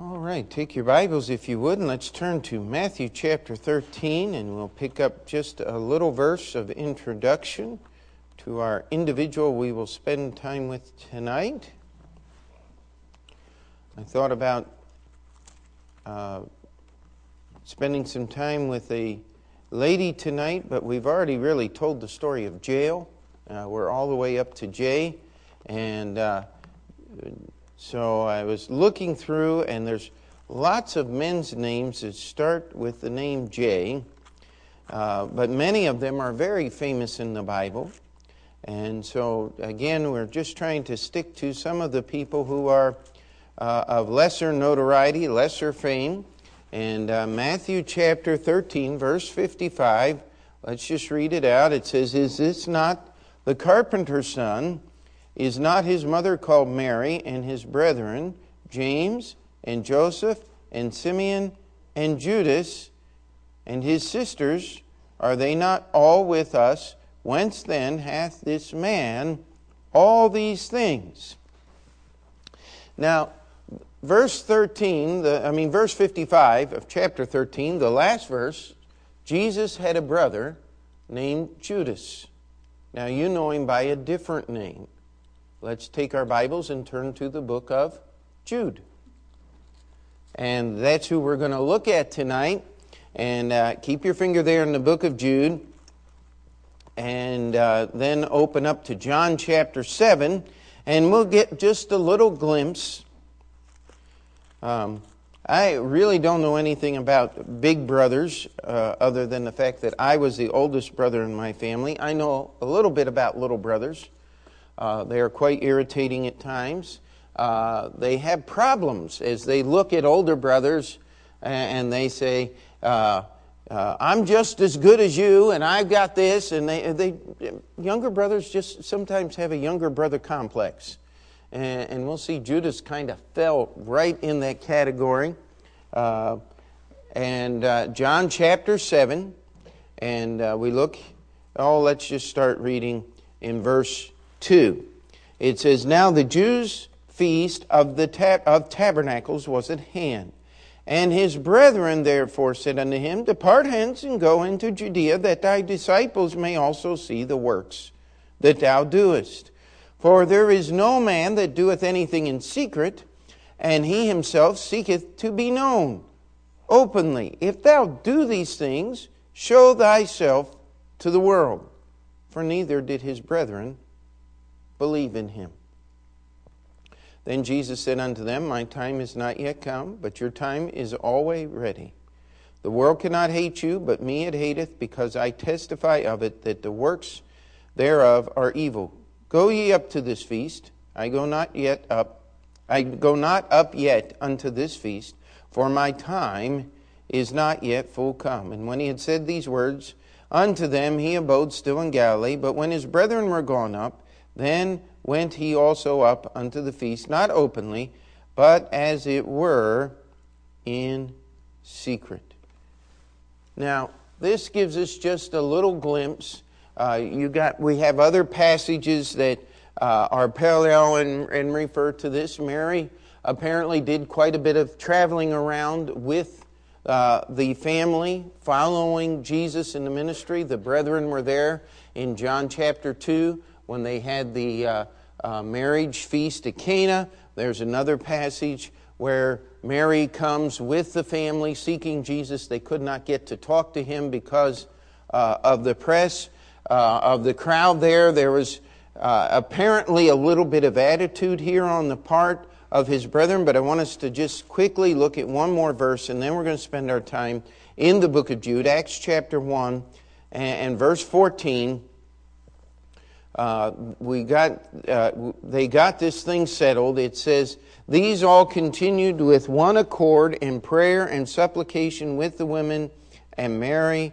All right, take your Bibles if you would, and let's turn to Matthew chapter 13, and we'll pick up just a little verse of introduction to our individual we will spend time with tonight. I thought about uh, spending some time with a lady tonight, but we've already really told the story of Jael. Uh, we're all the way up to J, and uh, so I was looking through, and there's lots of men's names that start with the name J, uh, but many of them are very famous in the Bible. And so, again, we're just trying to stick to some of the people who are uh, of lesser notoriety, lesser fame. And uh, Matthew chapter 13, verse 55, let's just read it out. It says, Is this not the carpenter's son? Is not his mother called Mary, and his brethren, James, and Joseph, and Simeon, and Judas, and his sisters? Are they not all with us? Whence then hath this man all these things? Now, verse 13, the, I mean, verse 55 of chapter 13, the last verse, Jesus had a brother named Judas. Now, you know him by a different name. Let's take our Bibles and turn to the book of Jude. And that's who we're going to look at tonight. And uh, keep your finger there in the book of Jude. And uh, then open up to John chapter 7. And we'll get just a little glimpse. Um, I really don't know anything about big brothers uh, other than the fact that I was the oldest brother in my family. I know a little bit about little brothers. Uh, they are quite irritating at times. Uh, they have problems as they look at older brothers and they say, uh, uh, I'm just as good as you, and I've got this. And they, they, younger brothers just sometimes have a younger brother complex. And, and we'll see Judas kind of fell right in that category. Uh, and John chapter 7, and we look, oh, let's just start reading in verse 2. It says, Now the Jews' feast of, the tab- of tabernacles was at hand. And his brethren therefore said unto him, Depart hence and go into Judea, that thy disciples may also see the works that thou doest. For there is no man that doeth anything in secret, and he himself seeketh to be known openly. If thou do these things, show thyself to the world. For neither did his brethren believe in him. Then Jesus said unto them, My time is not yet come, but your time is always ready. The world cannot hate you, but me it hateth, because I testify of it that the works thereof are evil. Go ye up to this feast. I go not yet up. I go not up yet unto this feast, for my time is not yet full come. And when he had said these words unto them, he abode still in Galilee. But when his brethren were gone up, then went he also up unto the feast, not openly, but as it were in secret. Now, this gives us just a little glimpse. Uh, you got, we have other passages that uh, are parallel and, and refer to this. Mary apparently did quite a bit of traveling around with uh, the family following Jesus in the ministry. The brethren were there in John chapter 2 when they had the uh, uh, marriage feast at Cana. There's another passage where Mary comes with the family seeking Jesus. They could not get to talk to him because uh, of the press, uh, of the crowd there. There was uh, apparently a little bit of attitude here on the part of his brethren, but I want us to just quickly look at one more verse, and then we're going to spend our time in the book of Jude, Acts chapter 1 and, and verse 14 uh, we got, uh, they got this thing settled. It says, These all continued with one accord in prayer and supplication with the women and Mary,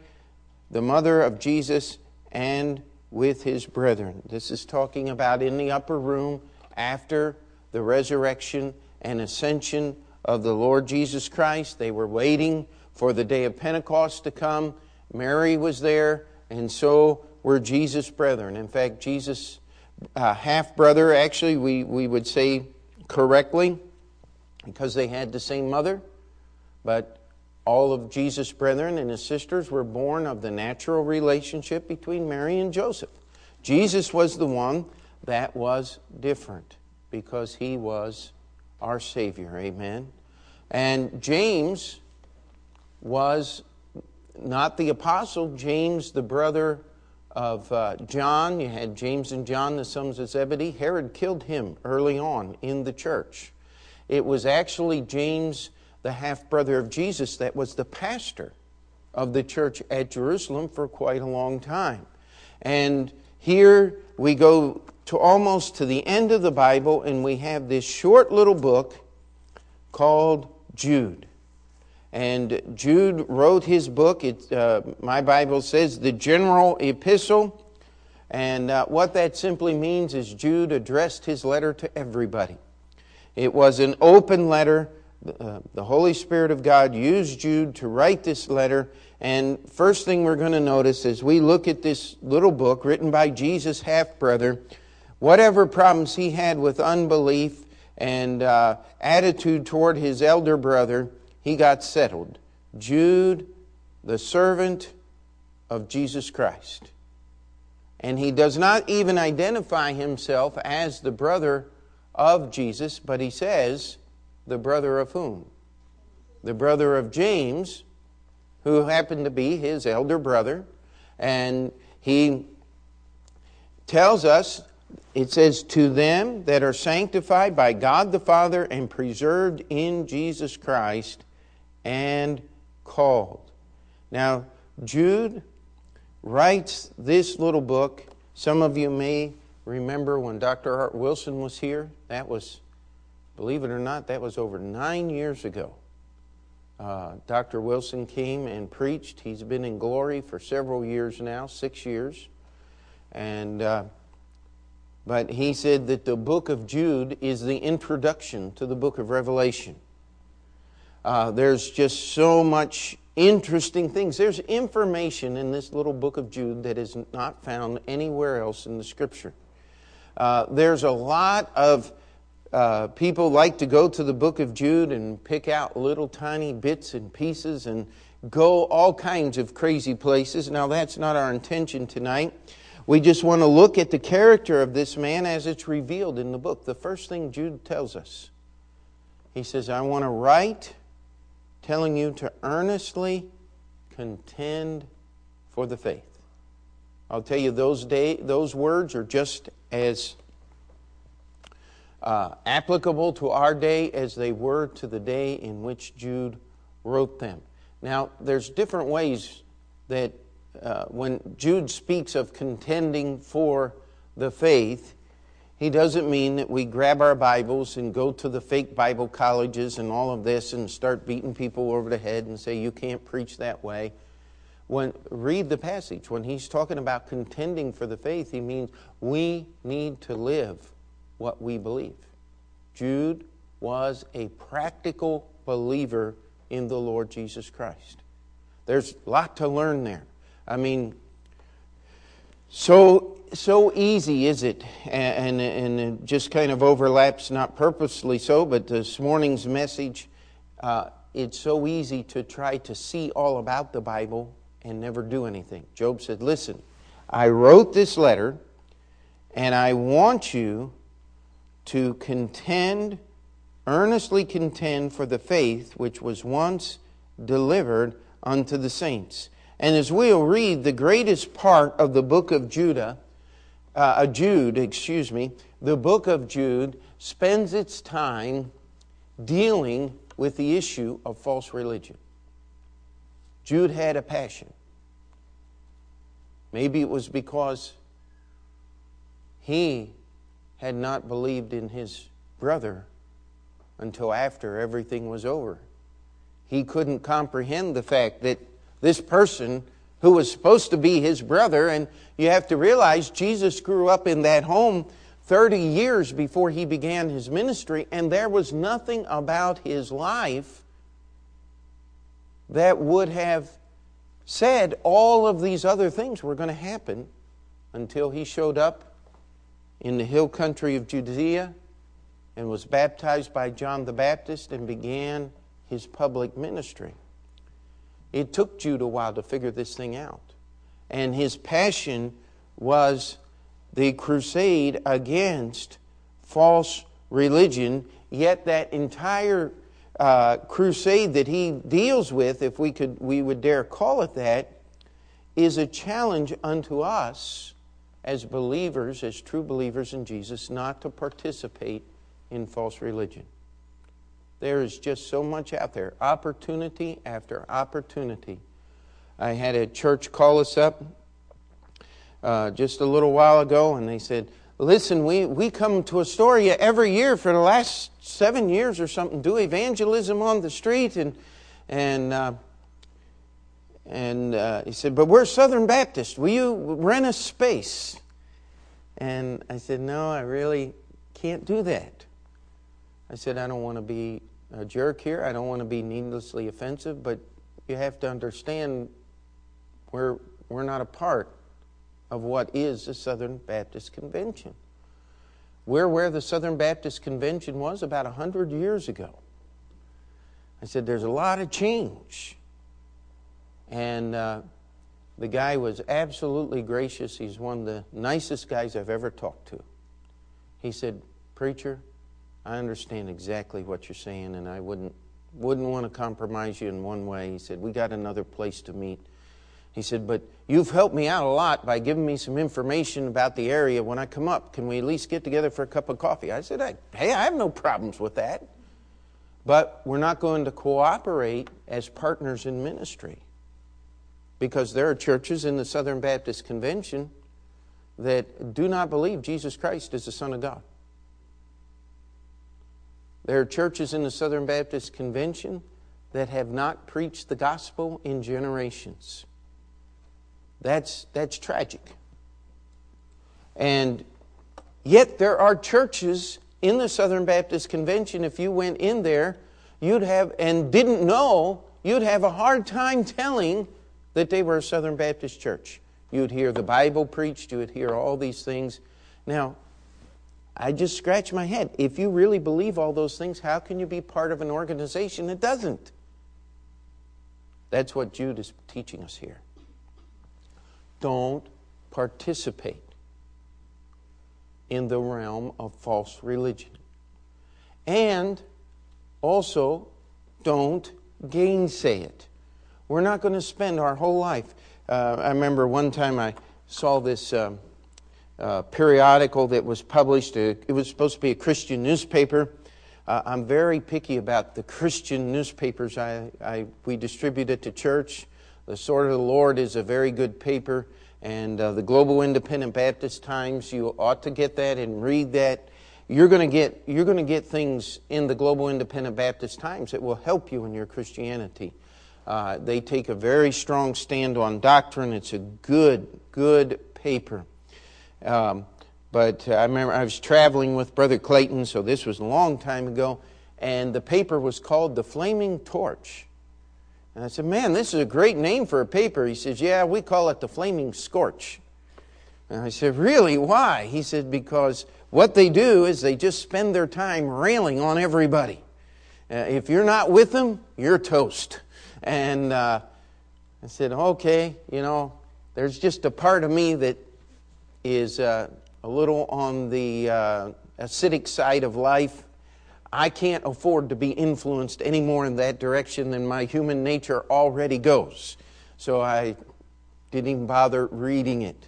the mother of Jesus, and with his brethren. This is talking about in the upper room after the resurrection and ascension of the Lord Jesus Christ. They were waiting for the day of Pentecost to come. Mary was there, and so were Jesus' brethren. In fact, Jesus' uh, half brother, actually, we, we would say correctly, because they had the same mother, but all of Jesus' brethren and his sisters were born of the natural relationship between Mary and Joseph. Jesus was the one that was different because he was our Savior. Amen. And James was not the apostle, James, the brother of uh, John. You had James and John, the sons of Zebedee. Herod killed him early on in the church. It was actually James, the half brother of Jesus, that was the pastor of the church at Jerusalem for quite a long time. And here we go to almost to the end of the Bible, and we have this short little book called Jude. And Jude wrote his book. It, uh, my Bible says the general epistle. And uh, what that simply means is Jude addressed his letter to everybody. It was an open letter. Uh, the Holy Spirit of God used Jude to write this letter. And first thing we're going to notice as we look at this little book written by Jesus' half brother, whatever problems he had with unbelief and uh, attitude toward his elder brother, he got settled. Jude, the servant of Jesus Christ. And he does not even identify himself as the brother of Jesus, but he says, the brother of whom? The brother of James, who happened to be his elder brother. And he tells us, it says, to them that are sanctified by God the Father and preserved in Jesus Christ and called. Now, Jude writes this little book. Some of you may remember when Dr. Art Wilson was here. That was, believe it or not, that was over nine years ago. Uh, Dr. Wilson came and preached. He's been in glory for several years now, six years. And, uh, but he said that the book of Jude is the introduction to the book of Revelation. Uh, there's just so much interesting things. There's information in this little book of Jude that is not found anywhere else in the Scripture. Uh, there's a lot of uh, people like to go to the book of Jude and pick out little tiny bits and pieces and go all kinds of crazy places. Now, that's not our intention tonight. We just want to look at the character of this man as it's revealed in the book. The first thing Jude tells us, he says, I want to write telling you to earnestly contend for the faith. I'll tell you, those, day, those words are just as uh, applicable to our day as they were to the day in which Jude wrote them. Now, there's different ways that uh, when Jude speaks of contending for the faith, he doesn't mean that we grab our Bibles and go to the fake Bible colleges and all of this and start beating people over the head and say, you can't preach that way. When, read the passage. When he's talking about contending for the faith, he means we need to live what we believe. Jude was a practical believer in the Lord Jesus Christ. There's a lot to learn there. I mean, so so easy is it, and, and it just kind of overlaps, not purposely so, but this morning's message. Uh, it's so easy to try to see all about the Bible and never do anything. Jude said, Listen, I wrote this letter, and I want you to contend, earnestly contend for the faith which was once delivered unto the saints. And as we'll read, the greatest part of the book of Judah uh, Jude, excuse me, the book of Jude spends its time dealing with the issue of false religion. Jude had a passion. Maybe it was because he had not believed in his brother until after everything was over. He couldn't comprehend the fact that this person who was supposed to be his brother. And you have to realize Jesus grew up in that home 30 years before he began his ministry, and there was nothing about his life that would have said all of these other things were going to happen until he showed up in the hill country of Judea and was baptized by John the Baptist and began his public ministry. It took Jude a while to figure this thing out. And his passion was the crusade against false religion, yet that entire uh, crusade that he deals with, if we could we would dare call it that, is a challenge unto us as believers, as true believers in Jesus, not to participate in false religion. There is just so much out there, opportunity after opportunity. I had a church call us up uh, just a little while ago, and they said, Listen, we, we come to Astoria every year for the last seven years or something, do evangelism on the street, and, and uh, and uh, he said, But we're Southern Baptist. Will you rent a space? And I said, No, I really can't do that. I said, I don't want to be a jerk here. I don't want to be needlessly offensive, but you have to understand we're, we're not a part of what is the Southern Baptist Convention. We're where the Southern Baptist Convention was about 100 years ago. I said, There's a lot of change. And uh, the guy was absolutely gracious. He's one of the nicest guys I've ever talked to. He said, Preacher, I understand exactly what you're saying, and I wouldn't, wouldn't want to compromise you in one way. He said, We got another place to meet. He said, But you've helped me out a lot by giving me some information about the area when I come up. Can we at least get together for a cup of coffee? I said, Hey, I have no problems with that. But we're not going to cooperate as partners in ministry because there are churches in the Southern Baptist Convention that do not believe Jesus Christ is the Son of God. There are churches in the Southern Baptist Convention that have not preached the gospel in generations. That's, that's tragic. And yet, there are churches in the Southern Baptist Convention, if you went in there, you'd have, and didn't know, you'd have a hard time telling that they were a Southern Baptist church. You'd hear the Bible preached, you would hear all these things. Now, I just scratch my head. If you really believe all those things, how can you be part of an organization that doesn't? That's what Jude is teaching us here. Don't participate in the realm of false religion. And also, don't gainsay it. We're not going to spend our whole life. Uh, I remember one time I saw this um, uh, periodical that was published. Uh, it was supposed to be a Christian newspaper. Uh, I'm very picky about the Christian newspapers I, I, we distribute at the church. The Sword of the Lord is a very good paper, and uh, the Global Independent Baptist Times, you ought to get that and read that. You're going to get, you're going to get things in the Global Independent Baptist Times that will help you in your Christianity. Uh, they take a very strong stand on doctrine. It's a good, good paper. Um, but I remember I was traveling with Brother Clayton, so this was a long time ago, and the paper was called The Flaming Torch. And I said, Man, this is a great name for a paper. He says, Yeah, we call it the Flaming Scorch. And I said, Really? Why? He said, Because what they do is they just spend their time railing on everybody. Uh, if you're not with them, you're toast. And uh, I said, okay, you know, there's just a part of me that is uh, a little on the uh, acidic side of life. I can't afford to be influenced any more in that direction than my human nature already goes. So I didn't even bother reading it.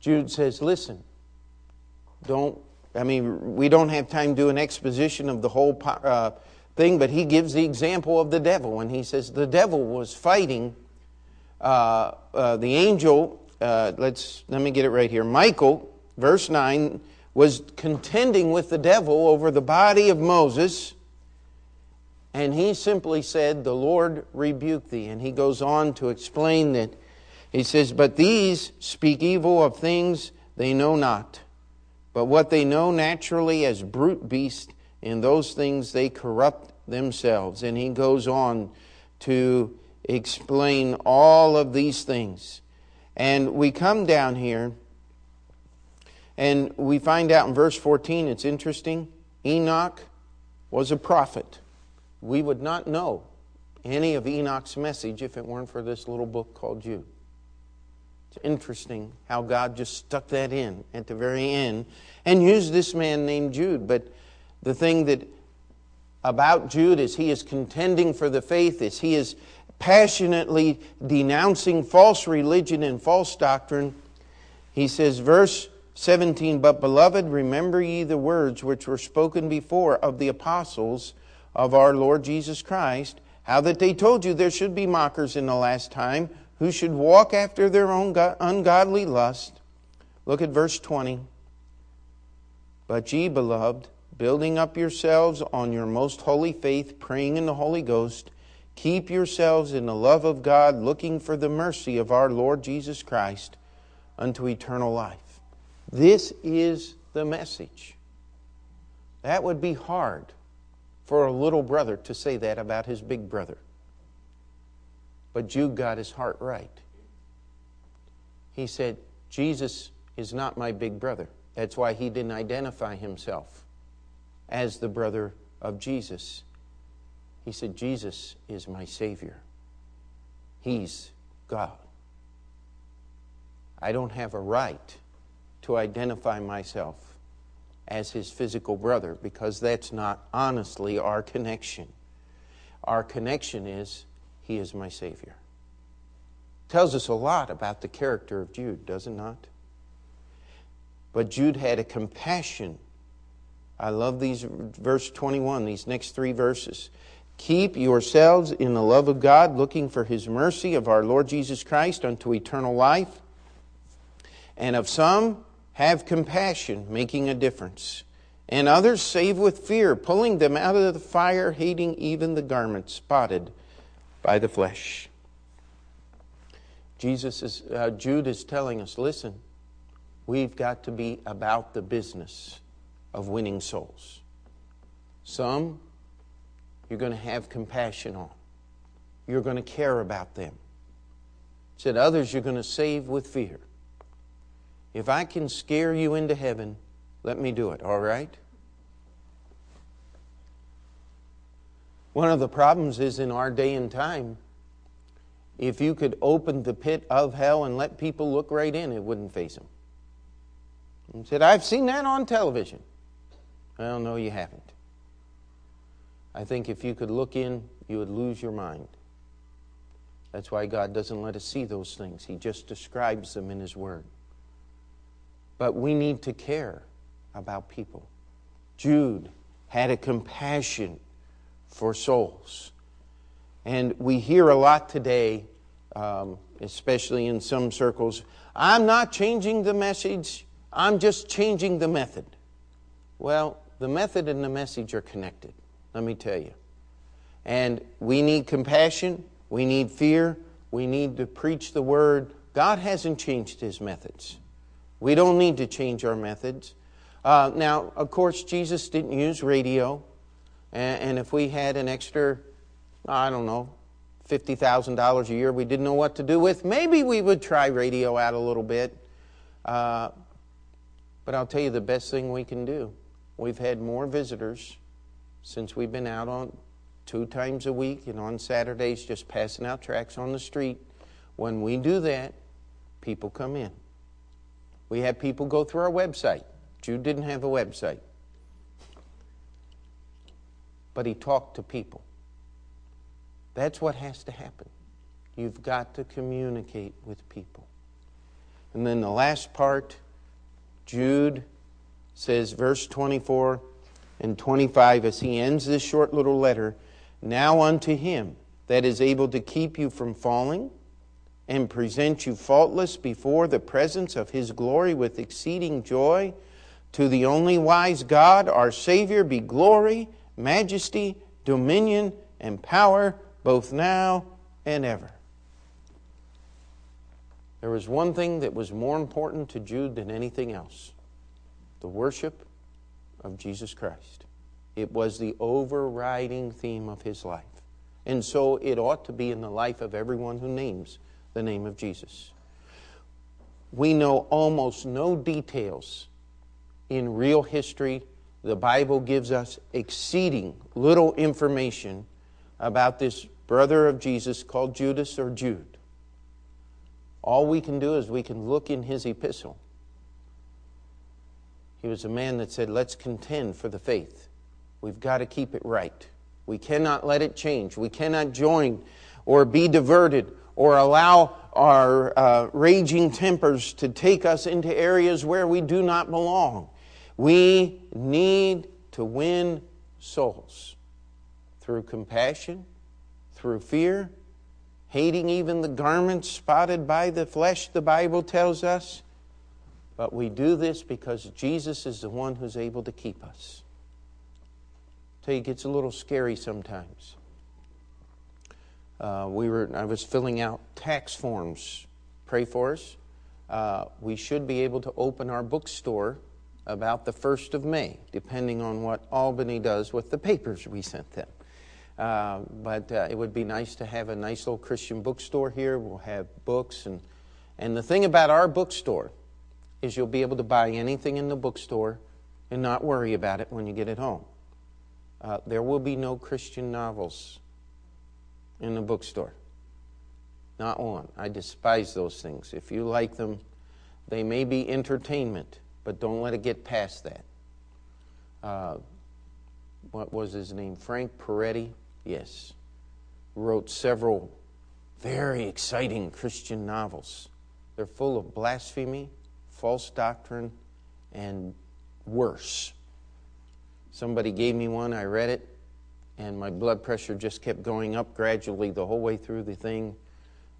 Jude says, listen, don't, I mean, we don't have time to do an exposition of the whole uh, thing, but he gives the example of the devil. And he says the devil was fighting uh, uh, the angel. Uh, let's let me get it right here. Michael, verse nine, was contending with the devil over the body of Moses. And he simply said, The Lord rebuke thee. And he goes on to explain that. He says, But these speak evil of things they know not. But what they know naturally as brute beasts, in those things they corrupt themselves. And he goes on to explain all of these things. And we come down here and we find out in verse 14, it's interesting. Enoch was a prophet. We would not know any of Enoch's message if it weren't for this little book called Jude. It's interesting how God just stuck that in at the very end and used this man named Jude. But the thing that about Jude is he is contending for the faith, is he is passionately denouncing false religion and false doctrine. He says, verse 17, But beloved, remember ye the words which were spoken before of the apostles of our Lord Jesus Christ, how that they told you there should be mockers in the last time who should walk after their own ungodly lust. Look at verse 20. But ye, beloved, building up yourselves on your most holy faith, praying in the Holy Ghost, keep yourselves in the love of God, looking for the mercy of our Lord Jesus Christ unto eternal life. This is the message. That would be hard for a little brother to say that about his big brother. But Jude got his heart right. He said, Jesus is not my big brother. That's why he didn't identify himself as the brother of Jesus. He said, Jesus is my Savior. He's God. I don't have a right to identify myself as his physical brother because that's not honestly our connection. Our connection is he is my Savior. Tells us a lot about the character of Jude, does it not? But Jude had a compassion. I love these, verse 21, these next three verses. Keep yourselves in the love of God, looking for his mercy of our Lord Jesus Christ unto eternal life. And of some, have compassion, making a difference. And others save with fear, pulling them out of the fire, hating even the garment spotted by the flesh. Jesus is, uh, Jude is telling us listen, we've got to be about the business of winning souls. Some you're going to have compassion on, you're going to care about them. Said others you're going to save with fear. If I can scare you into heaven, let me do it, all right? One of the problems is in our day and time, if you could open the pit of hell and let people look right in, it wouldn't face them. And said, I've seen that on television. Well, no, you haven't. I think if you could look in, you would lose your mind. That's why God doesn't let us see those things, He just describes them in His Word. But we need to care about people. Jude had a compassion for souls. And we hear a lot today, um, especially in some circles I'm not changing the message, I'm just changing the method. Well, the method and the message are connected, let me tell you. And we need compassion, we need fear, we need to preach the word. God hasn't changed his methods. We don't need to change our methods. Uh, now, of course, Jesus didn't use radio. And, and if we had an extra, I don't know, $50,000 a year we didn't know what to do with, maybe we would try radio out a little bit. Uh, but I'll tell you the best thing we can do. We've had more visitors since we've been out on two times a week and on Saturdays just passing out tracts on the street. When we do that, people come in. We have people go through our website. Jude didn't have a website but he talked to people. That's what has to happen. You've got to communicate with people. And then the last part, Jude says, verse 24 and 25, as he ends this short little letter, Now unto him that is able to keep you from falling and present you faultless before the presence of his glory with exceeding joy, to the only wise God, our Savior, be glory majesty, dominion, and power, both now and ever. There was one thing that was more important to Jude than anything else the worship of Jesus Christ. It was the overriding theme of his life. And so it ought to be in the life of everyone who names the name of Jesus. We know almost no details in real history the Bible gives us exceeding little information about this brother of Jesus called Judas or Jude. All we can do is we can look in his epistle. He was a man that said, Let's contend for the faith. We've got to keep it right. We cannot let it change. We cannot join or be diverted or allow our uh, raging tempers to take us into areas where we do not belong. We need to win souls through compassion, through fear, hating even the garments spotted by the flesh, the Bible tells us. But we do this because Jesus is the one who's able to keep us. You, it gets a little scary sometimes. Uh, we were, I was filling out tax forms. Pray for us. Uh, we should be able to open our bookstore about the 1st of May, depending on what Albany does with the papers we sent them. Uh, but uh, it would be nice to have a nice little Christian bookstore here. We'll have books. And, and the thing about our bookstore is you'll be able to buy anything in the bookstore and not worry about it when you get it home. Uh, there will be no Christian novels in the bookstore. Not one. I despise those things. If you like them, they may be entertainment, but don't let it get past that. Uh, what was his name? Frank Peretti? Yes. Wrote several very exciting Christian novels. They're full of blasphemy, false doctrine, and worse. Somebody gave me one, I read it, and my blood pressure just kept going up gradually the whole way through the thing.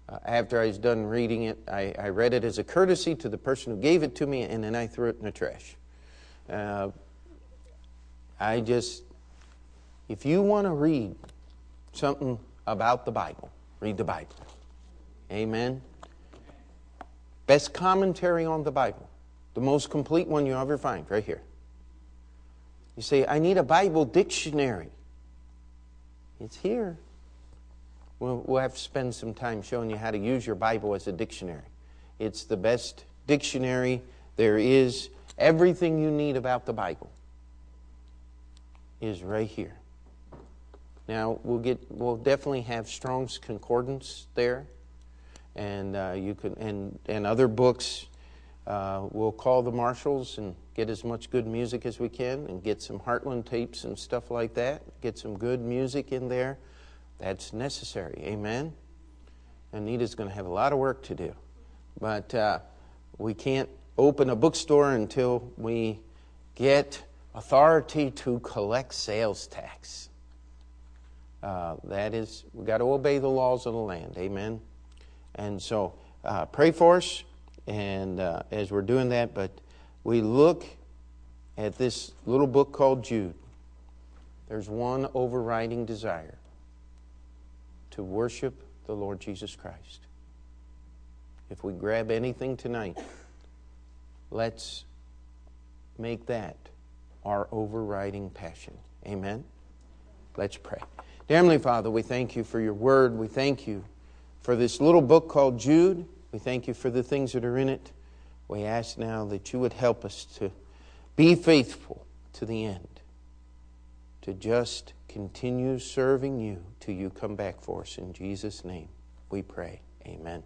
Uh, after I was done reading it, I, I, read it as a courtesy to the person who gave it to me, and then I threw it in the trash. Uh, I just, if you want to read something about the Bible, read the Bible. Amen. Best commentary on the Bible, the most complete one you'll ever find, right here. You say, I need a Bible dictionary. It's here. We'll, we'll have to spend some time showing you how to use your Bible as a dictionary. It's the best dictionary there is. Everything you need about the Bible is right here. Now we'll get we'll definitely have Strong's Concordance there, and uh, you can and and other books. Uh, we'll call the marshals and get as much good music as we can and get some Heartland tapes and stuff like that. Get some good music in there. That's necessary. Amen. Anita's going to have a lot of work to do. But uh, we can't open a bookstore until we get authority to collect sales tax. Uh, that is, we've got to obey the laws of the land. Amen. And so uh, pray for us and uh, as we're doing that, but we look at this little book called Jude, there's one overriding desire to worship the Lord Jesus Christ. If we grab anything tonight, let's make that our overriding passion. Amen? Let's pray. Dear Heavenly Father, we thank you for your word. We thank you for this little book called Jude. We thank you for the things that are in it. We ask now that you would help us to be faithful to the end, to just continue serving you till you come back for us. In Jesus' name we pray. Amen.